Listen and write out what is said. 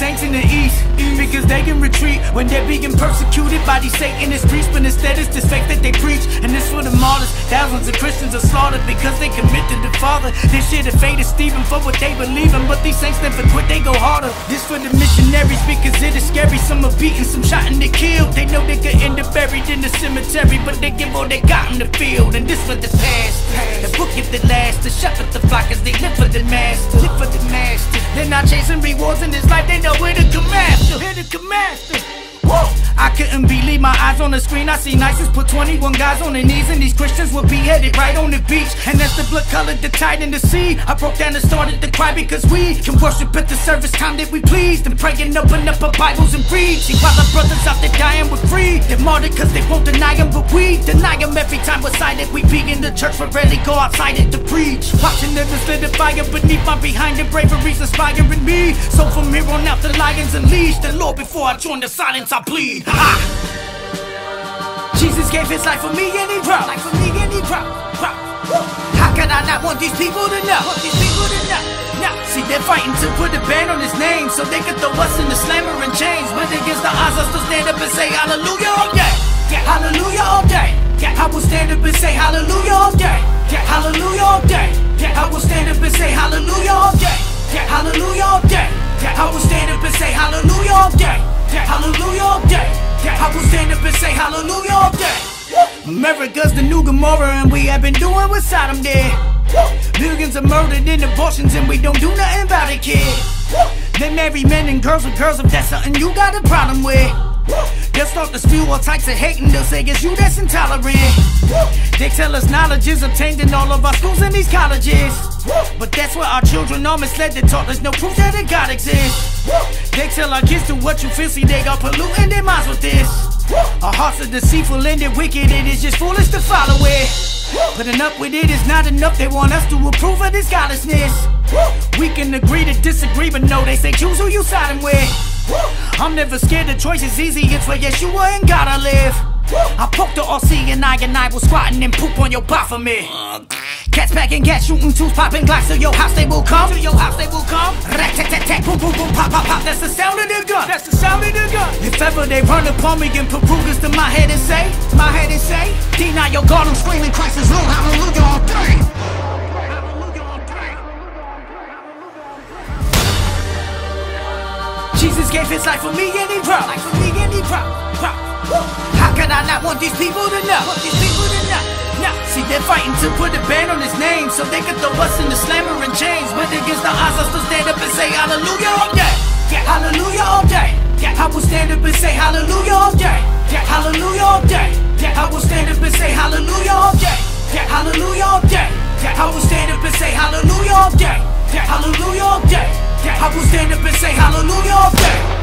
saints in the east, because they can retreat when they're being persecuted by these Satanist priests. But instead, it's this faith that they preach. And this for the martyrs. Thousands of Christians are slaughtered because they commit to the Father. They share the fate of Stephen for what they believe in, but these saints never quit, they go harder. This for the missionaries because it is scary. Some are beaten, some shot and they killed. They know they could end up buried in the cemetery, but they give all they got in the field. And this for the past, the book if the last, the shepherd the flock as they live for the master, They're not chasing rewards in this life, they know where to come after, where to come after. Woo! I couldn't believe my eyes on the screen. I see ISIS put 21 guys on their knees, and these Christians were beheaded right on the beach. And as the blood colored the tide in the sea, I broke down and started to cry because we can worship at the service time that we please. And pray and open up our Bibles and read. See, while our brothers out there dying, we're free. They're martyred because they won't deny them, but we deny them every time we're silent. We be in the church, but rarely go outside it to preach. Watching them lit a fire beneath my behind, the bravery's inspiring me. So from here on out, the lions unleashed. The Lord, before I join the silence, I bleed. Jesus gave his life for me and he proud. Life for me and he proud. How can I not want these people to know? Want these people to know. Now, see, they're fighting to put a ban on his name so they can throw us in the slammer and chains. But against the odds, I still stand up and say hallelujah all day. Yeah, hallelujah all day. Yeah, I will stand up and say hallelujah all day. Yeah, hallelujah all day. Yeah, I will stand up and say hallelujah all day. Yeah, hallelujah all day. Yeah, I will stand up and say hallelujah all day. Yeah, hallelujah all day. I will stand up and say hallelujah all day. America's the new Gomorrah, and we have been doing what Sodom did. Millions are murdered in abortions, and we don't do nothing about it, kid. They marry men and girls with girls if that's something you got a problem with. They'll start to spew all types of hate and they'll say it's you that's intolerant. They tell us knowledge is obtained in all of our schools and these colleges. But that's where our children are misled. They taught there's no proof that a God exists. They tell our kids to what you feel, see they got polluting their minds with this. Our hearts are deceitful and they're wicked, it is just foolish to follow it. Putting up with it is not enough, they want us to approve of this godlessness. We can agree to disagree, but no, they say choose who you siding with. I'm never scared, the choice is easy, it's where you ain't gotta live. I poke the RC and I and I will squatting and then poop on your baphomet. Cats packing gas, shooting tools, popping glass to your house they will come. To your house they will come. Rat tat tat tat, boom boom boom, pop pop pop. That's the sound of the gun. That's the sound of the gun. If ever they run upon me and put Rugers to my head and say, my head and say, deny your God, I'm screaming Christ is Lord, hallelujah all day. Jesus gave his life for me and he proud. Life for me and he proud. Woo! How can I not want these people to know? Want these people to know. Now, see, they're fighting to put a ban on his name so they can throw us in the slammer and chains. But against the odds, I still stand up and say hallelujah all day. Yeah, hallelujah all day. Yeah, I will stand up and say hallelujah all day. Yeah, hallelujah all day. Yeah, I will stand up and say hallelujah all day. Yeah, hallelujah all day. Yeah, I will stand up and say hallelujah all day. I will stand up and say hallelujah all day.